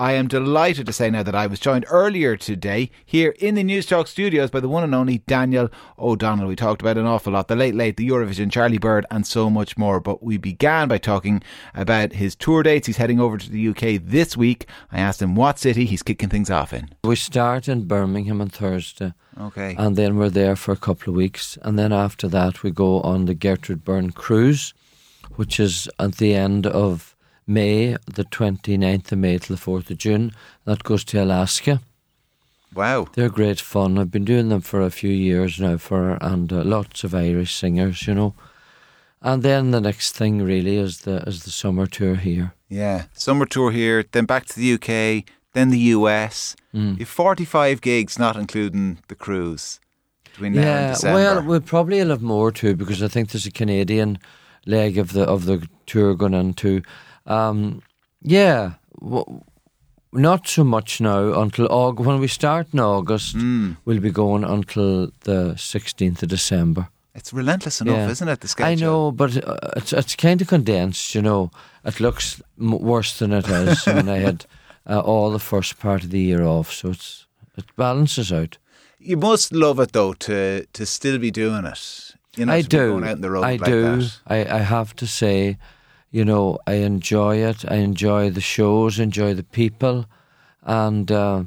I am delighted to say now that I was joined earlier today here in the Newstalk studios by the one and only Daniel O'Donnell. We talked about an awful lot the Late Late, the Eurovision, Charlie Bird, and so much more. But we began by talking about his tour dates. He's heading over to the UK this week. I asked him what city he's kicking things off in. We start in Birmingham on Thursday, Okay. and then we're there for a couple of weeks, and then after that we go on the Gertrude Byrne cruise, which is at the end of May, the 29th of May till the 4th of June. That goes to Alaska. wow. They're great fun. I've been doing them for a few years now, for and uh, lots of Irish singers, you know. And then the next thing really is the is the summer tour here. Yeah. Summer tour here, then back to the UK, then the US. Mm. You've 45 gigs, not including the cruise, between now and Yeah, December. well, we'll probably have more too because I think there's a Canadian leg of the of the tour going into. Um, yeah, w- not so much now until Aug. When we start in August, Mm. we'll be going until the 16th of December. It's relentless enough, Yeah. isn't it? The schedule. I know, but uh, it's it's kind of condensed. You know, it looks m- worse than it is. Mean, I had uh, all the first part of the year off, so it's it balances out. You must love it though to to still be doing it. You know, I do. going out in the road I like do. that. I, I have to say, you know, I enjoy it. I enjoy the shows, enjoy the people, and uh,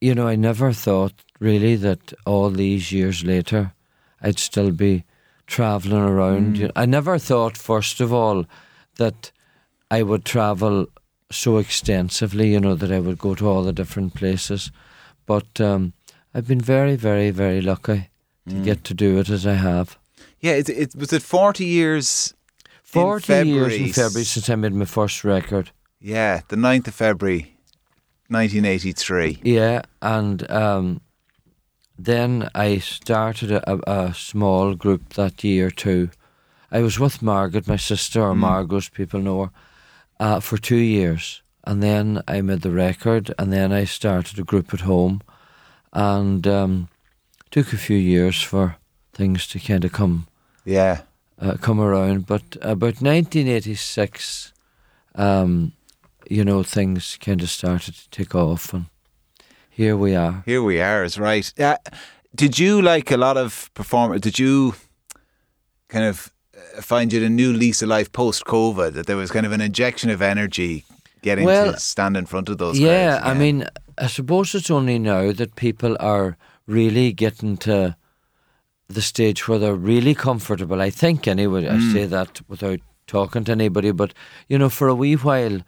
you know, I never thought really that all these years later, I'd still be traveling around. Mm. I never thought, first of all, that I would travel so extensively. You know, that I would go to all the different places, but um, I've been very, very, very lucky to Mm. get to do it as I have. Yeah, it, it was it forty years. In 40 years February. in February since I made my first record. Yeah, the 9th of February, nineteen eighty three. Yeah, and um, then I started a, a, a small group that year too. I was with Margaret, my sister, or Mm. Margo's people know her, uh, for two years. And then I made the record, and then I started a group at home. And um, took a few years for things to kind of come Yeah, uh, come around. But about 1986, um, you know, things kind of started to take off, and here we are. here we are. Is right. Uh, did you like a lot of performers? Did you kind of uh, find you a new lease of life post COVID? That there was kind of an injection of energy getting Well, to stand in front of those. Yeah, crowds I mean, I suppose it's only now that people are really getting to the stage where they're really comfortable. I think, anyway, Mm. I say that without talking to anybody, but you know, for a wee while,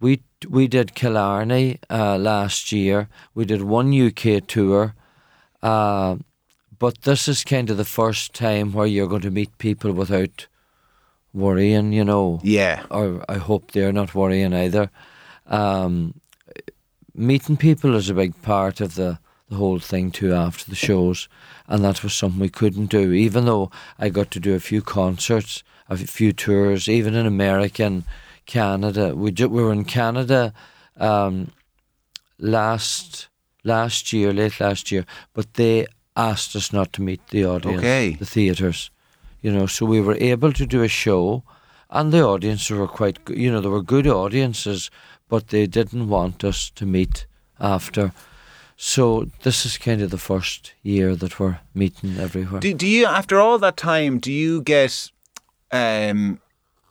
we we did Killarney uh, last year. We did one UK tour, uh, but this is kind of the first time where you're going to meet people without worrying. You know, yeah, or I hope they're not worrying either. Um, meeting people is a big part of the, the whole thing too after the shows, and that was something we couldn't do. Even though I got to do a few concerts, a few tours, even in America and Canada. We ju- we were in Canada um, last last year, late last year, but they asked us not to meet the audience, Okay. the theatres. You know, so we were able to do a show, and the audiences were quite, you know, they were good audiences, but they didn't want us to meet after. So this is kind of the first year that we're meeting everywhere. Do, do you, after all that time, do you get um,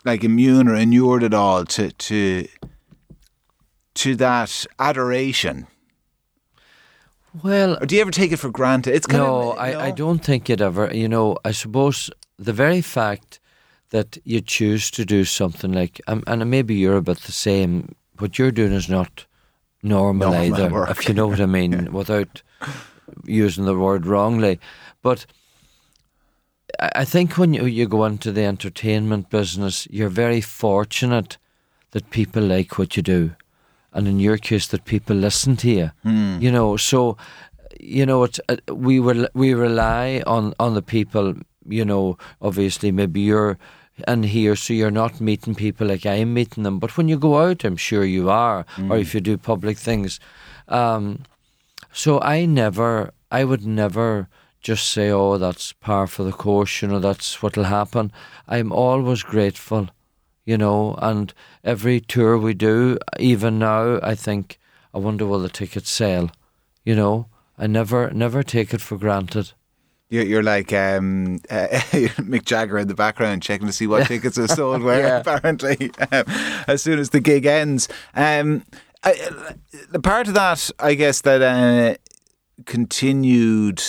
like immune or inured at all to to to that adoration, well, or do you ever take it for granted? It's kind no, of I, I don't think it ever. You know, I suppose the very fact that you choose to do something like, um, and maybe you're about the same. What you're doing is not normal, Normal either, work. if you know what I mean, without using the word wrongly. But I think when you, you go into the entertainment business, you're very fortunate that people like what you do, and in your case, that people listen to you. Hmm. You know, so you know, it's uh, we we rely on on the people. You know, obviously, maybe you're in here, so you're not meeting people like I'm meeting them. But when you go out, I'm sure you are, or if you do public things. Um, so I never, I would never just say, "Oh, that's par for the course," you know, that's what'll happen. I'm always grateful, you know, and every tour we do, even now, I think, I wonder will the tickets sell, you know. I never, never take it for granted. You're, you're like um, uh, Mick Jagger in the background checking to see what tickets are sold where, Yeah. apparently, um, as soon as the gig ends. Um, I, the part of that, I guess, that uh, continued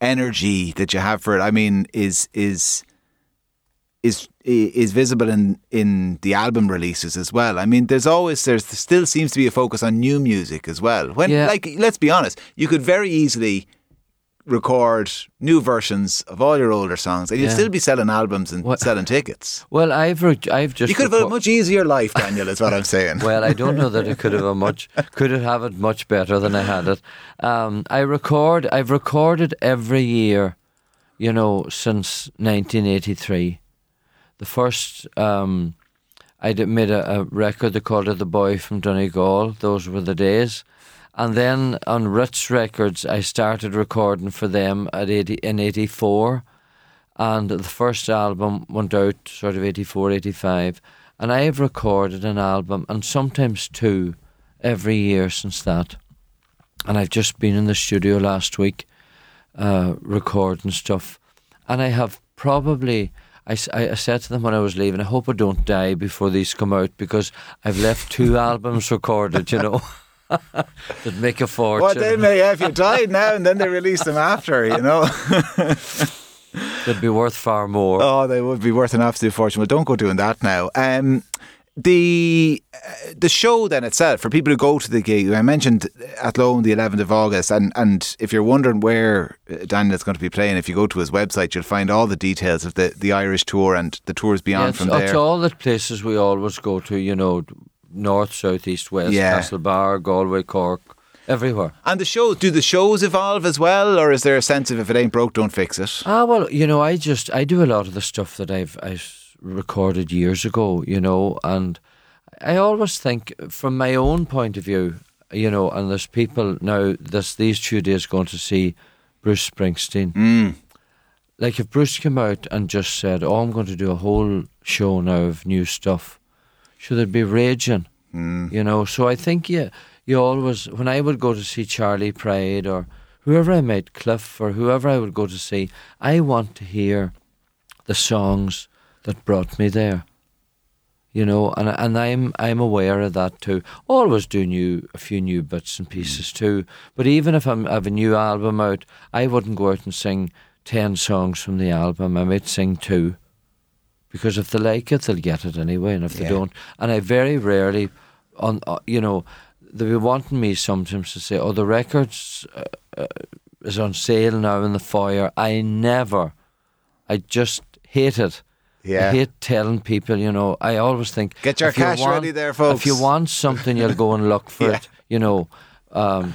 energy that you have for it, I mean, is is is is visible in in the album releases as well. I mean, there's always there's there still seems to be a focus on new music as well. When Yeah. like let's be honest, you could very easily record new versions of all your older songs, and you'd Yeah. still be selling albums and What- selling tickets. Well, I've, re- I've just You could have a much easier life, Daniel. is what I'm saying. Well, I don't know that I could have a much could have have it much better than I had it. Um, I record. I've recorded every year, you know, since 1983. The first, um, I made a, a record. They called it "The Boy from Donegal." Those were the days. And then on Ritz Records, I started recording for them at 80, in '84 and the first album went out sort of 84 85 and i have recorded an album and sometimes two every year since that. And i've just been in the studio last week uh, recording stuff. And i have probably I, I, said to them when I was leaving, I hope I don't die before these come out because I've left two albums recorded, you know, that make a fortune. What they may have you died now and then they release them after, you know? That'd be worth far more. Oh, they would be worth an absolute fortune. Well, don't go doing that now. Um, the uh, the show then itself for people who go to the gig. I mentioned Athlone on the 11th of August, and and if you're wondering where uh, Daniel is going to be playing, if you go to his website, you'll find all the details of the, the Irish tour and the tours beyond it's, from it's there. all the places we always go to, you know, north, south, east, west, Yeah. Castlebar, Galway, Cork, everywhere. And the shows, do the shows evolve as well, or is there a sense of if it ain't broke, don't fix it? Ah, well, you know, I just I do a lot of the stuff that I've I s- recorded years ago, you know, and I always think from my own point of view, you know, and there's people now this these two days going to see Bruce Springsteen. Mm. Like if Bruce came out and just said, "Oh, I'm going to do a whole show now of new stuff," should it be raging? Mm. You know, so I think you you always when I would go to see Charley Pride or whoever I met, Cliff or whoever I would go to see, I want to hear the songs that brought me there. You know, and and I'm I'm aware of that too. Always do new a few new bits and pieces too. But even if I'm I have a new album out, I wouldn't go out and sing ten songs from the album. I might sing two. Because if they like it, they'll get it anyway, and if Yeah. they don't, and I very rarely, on uh, you know, they'll be wanting me sometimes to say, "Oh, the records uh, uh, is on sale now in the foyer." I never, I just hate it. Yeah. I hate telling people, you know. I always think Get your if you cash want- ready there, folks. If you want something, you'll go and look for Yeah. it, you know. Um,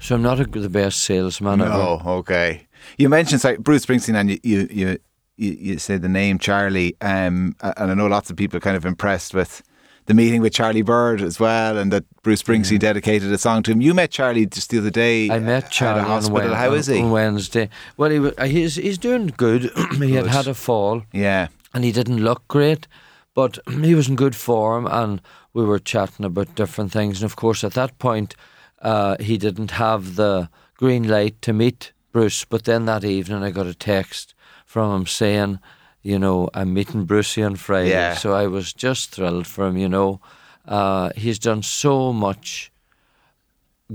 so I'm not a, the best salesman ever. No, okay. You mentioned sorry, Bruce Springsteen, and you you you, you, you say the name Charlie, um, and I know lots of people are kind of impressed with the meeting with Charlie Bird as well, and that Bruce Springsteen dedicated a song to him. You met Charlie just the other day. I uh, met Charlie at a on, hospital. Wed- How on- is he? on Wednesday. Well, he, wa- he's he's doing good. he had had a fall. yeah, and he didn't look great, but he was in good form, and we were chatting about different things. And of course, at that point, uh, he didn't have the green light to meet Bruce. But then that evening, I got a text from him saying, "You know, I'm meeting Brucey on Friday." Yeah. So I was just thrilled for him. You know, uh, he's done so much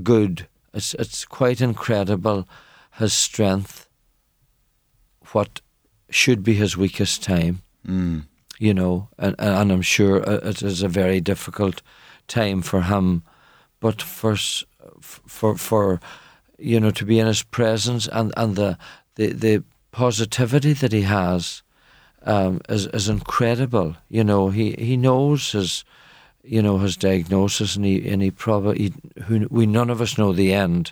good. It's it's quite incredible his strength. What should be his weakest time mm. you know, and, and I'm sure it is a very difficult time for him, but for for for you know to be in his presence and and the the, the positivity that he has um, is is incredible. You know, he he knows his you know his diagnosis, and he and he probably who we none of us know the end,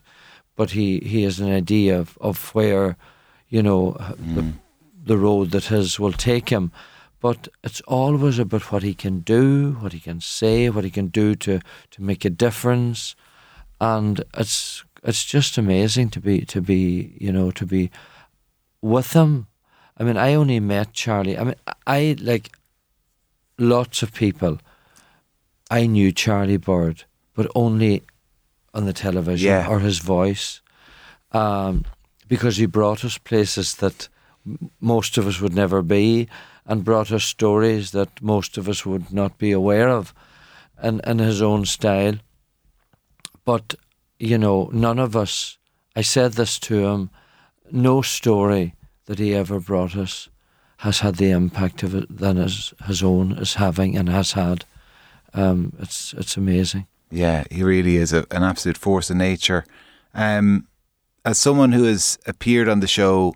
but he he has an idea of, of where you know the the road that his will take him. But it's always about what he can do, what he can say, what he can do to, to make a difference. And it's it's just amazing to be to be you know to be with him. I mean, I only met Charlie. I mean, I like lots of people. I knew Charlie Bird, but only on the television Yeah. or his voice, um, because he brought us places that most of us would never be, and brought us stories that most of us would not be aware of, and in his own style. But you know, none of us. I said this to him. No story that he ever brought us has had the impact of it than his, his own is having and has had. Um, it's it's amazing. Yeah, he really is a, an absolute force of nature. Um, as someone who has appeared on the show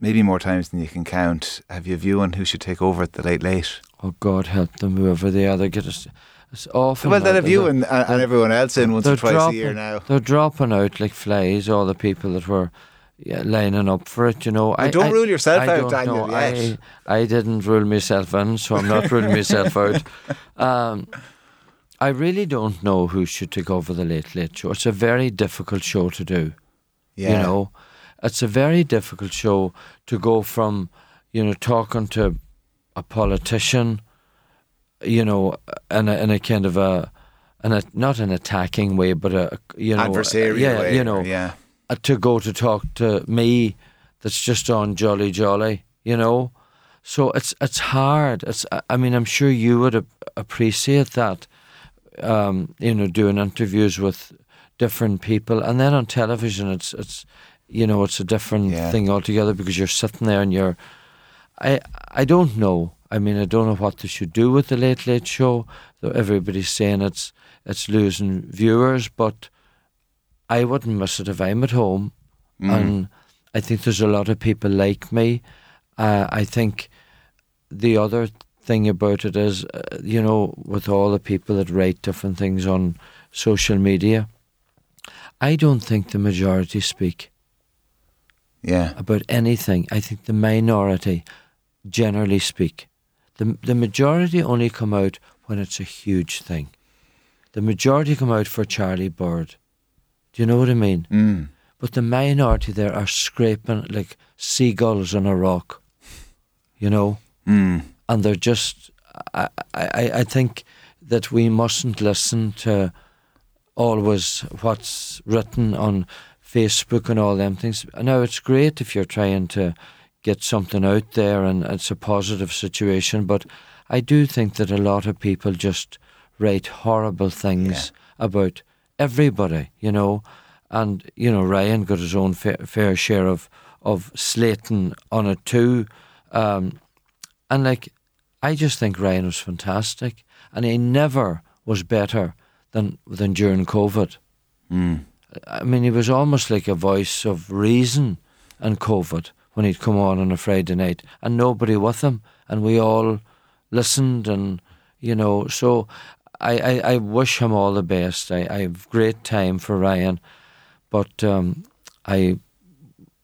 maybe more times than you can count, have you a view on who should take over at the late late? Oh God, help them, whoever they are. They get us. It's awful. well, they'll have you and, and everyone else in once or twice dropping, a year now. They're dropping out like flies. All the people that were yeah, lining up for it, you know. I don't rule yourself I out, don't Daniel. I, I didn't rule myself in, so I'm not ruling myself out. Um, I really don't know who should take over the Late Late Show. It's a very difficult show to do. Yeah. You know, it's a very difficult show to go from, you know, talking to a politician, you know, in a, in a kind of a, in a not an attacking way, but a you know, adversarial yeah, way, you know, yeah. Uh, to go to talk to me, that's just on jolly jolly, you know. So it's it's hard. It's I- I mean I'm sure you would ap- appreciate that, um, you know, doing interviews with different people, and then on television it's it's you know it's a different Yeah. thing altogether because you're sitting there and you're. I I don't know. I mean I don't know what they should do with the Late Late Show. Though Everybody's saying it's it's losing viewers, but I wouldn't miss it if I'm at home. And I think there's a lot of people like me. Uh, I think the other thing about it is, uh, you know, with all the people that write different things on social media, I don't think the majority speak Yeah. about anything. I think the minority generally speak. The, the majority only come out when it's a huge thing. The majority come out for Charlie Bird. Do you know what I mean? Mm. But the minority there are scraping like seagulls on a rock, you know, Mm. and they're just. I, I, I think that we mustn't listen to always what's written on Facebook and all them things. Now it's great if you're trying to get something out there and it's a positive situation, but I do think that a lot of people just write horrible things about everybody, you know. And you know, Ryan got his own fair, fair share of of slating on it too. Um, and like, I just think Ryan was fantastic, and he never was better than than during COVID. Mm. I mean, he was almost like a voice of reason and COVID when he'd come on on a Friday night, and nobody with him, and we all listened, and you know, so I, I, I wish him all the best. I, I have great time for Ryan, but um, I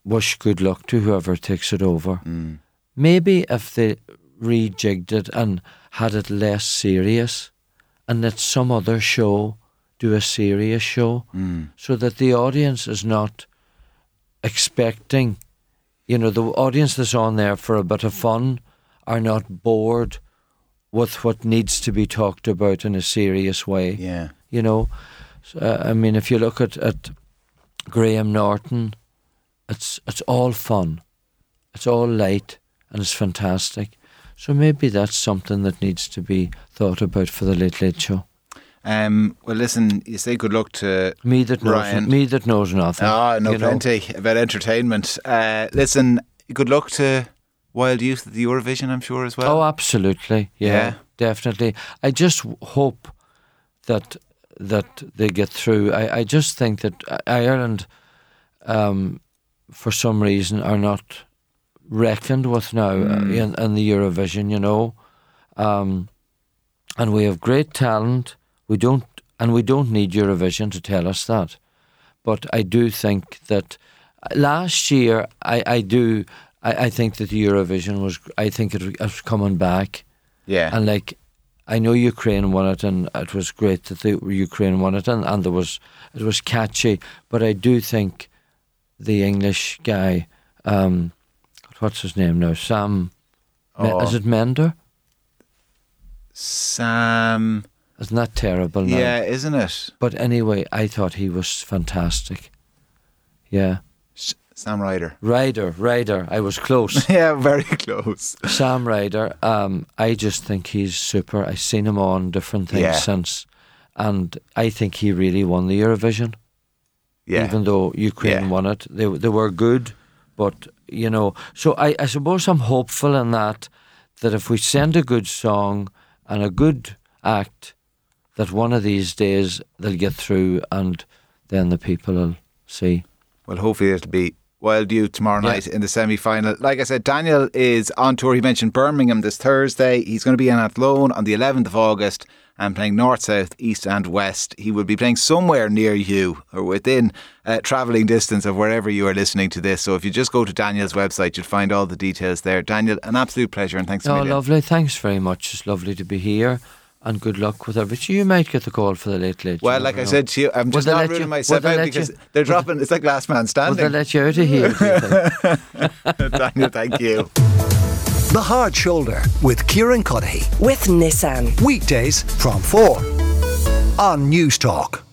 wish good luck to whoever takes it over. Mm. Maybe if they rejigged it and had it less serious, and let some other show do a serious show, Mm. so that the audience is not expecting, you know, the audience that's on there for a bit of fun are not bored with what needs to be talked about in a serious way. Yeah. You know, uh, I mean, if you look at, at Graham Norton, it's it's all fun, it's all light, and it's fantastic. So maybe that's something that needs to be thought about for the Late Late Show. Um, well, listen, you say good luck to Me that knows, Ryan. me that knows nothing. Ah, no you know. plenty about entertainment. Uh, listen, good luck to Wild Youth at the Eurovision, I'm sure as well. Oh, absolutely. Yeah, Yeah. definitely. I just hope that that they get through. I, I just think that Ireland, um, for some reason, are not reckoned with now uh, Mm. in, in the Eurovision. You know, um, and we have great talent. We don't, and we don't need Eurovision to tell us that. But I do think that last year, I, I do. I, I think that the Eurovision was. I think it was coming back yeah. and like I know Ukraine won it, and it was great that the Ukraine won it, and, and there was it was catchy. But I do think the English guy, um, what's his name now? Sam, Oh. is it Mender? Sam. Isn't that terrible? Now? Yeah, isn't it? But anyway, I thought he was fantastic. Yeah, S- Sam Ryder. Ryder, Ryder. I was close. Yeah, very close. Sam Ryder, um, I just think he's super. I've seen him on different things Yeah. since, and I think he really won the Eurovision. Yeah. Even though Ukraine Yeah. won it, they they were good, but you know. So I, I suppose I'm hopeful in that that if we send a good song and a good act, that one of these days they'll get through, and then the people will see. Well, hopefully it'll be Wild Youth tomorrow Yeah. night in the semi final. Like I said, Daniel is on tour. He mentioned Birmingham this Thursday. He's going to be in Athlone on the 11th of August and playing north, south, east, and west. He will be playing somewhere near you or within uh, travelling distance of wherever you are listening to this. So if you just go to Daniel's website, you'll find all the details there. Daniel, an absolute pleasure and thanks Oh, lovely. Thanks very much. It's lovely to be here. And good luck with everything. You might get the call for the late late. Well, like never I know. said to you, I'm just they not let ruling you- myself they out let because you- they're will they- dropping. It's like last man standing. Will they standing. let you out of here? do you? Daniel, thank you. The Hard Shoulder with Kieran Cuddihy. with Nissan. Weekdays from 4 on Newstalk.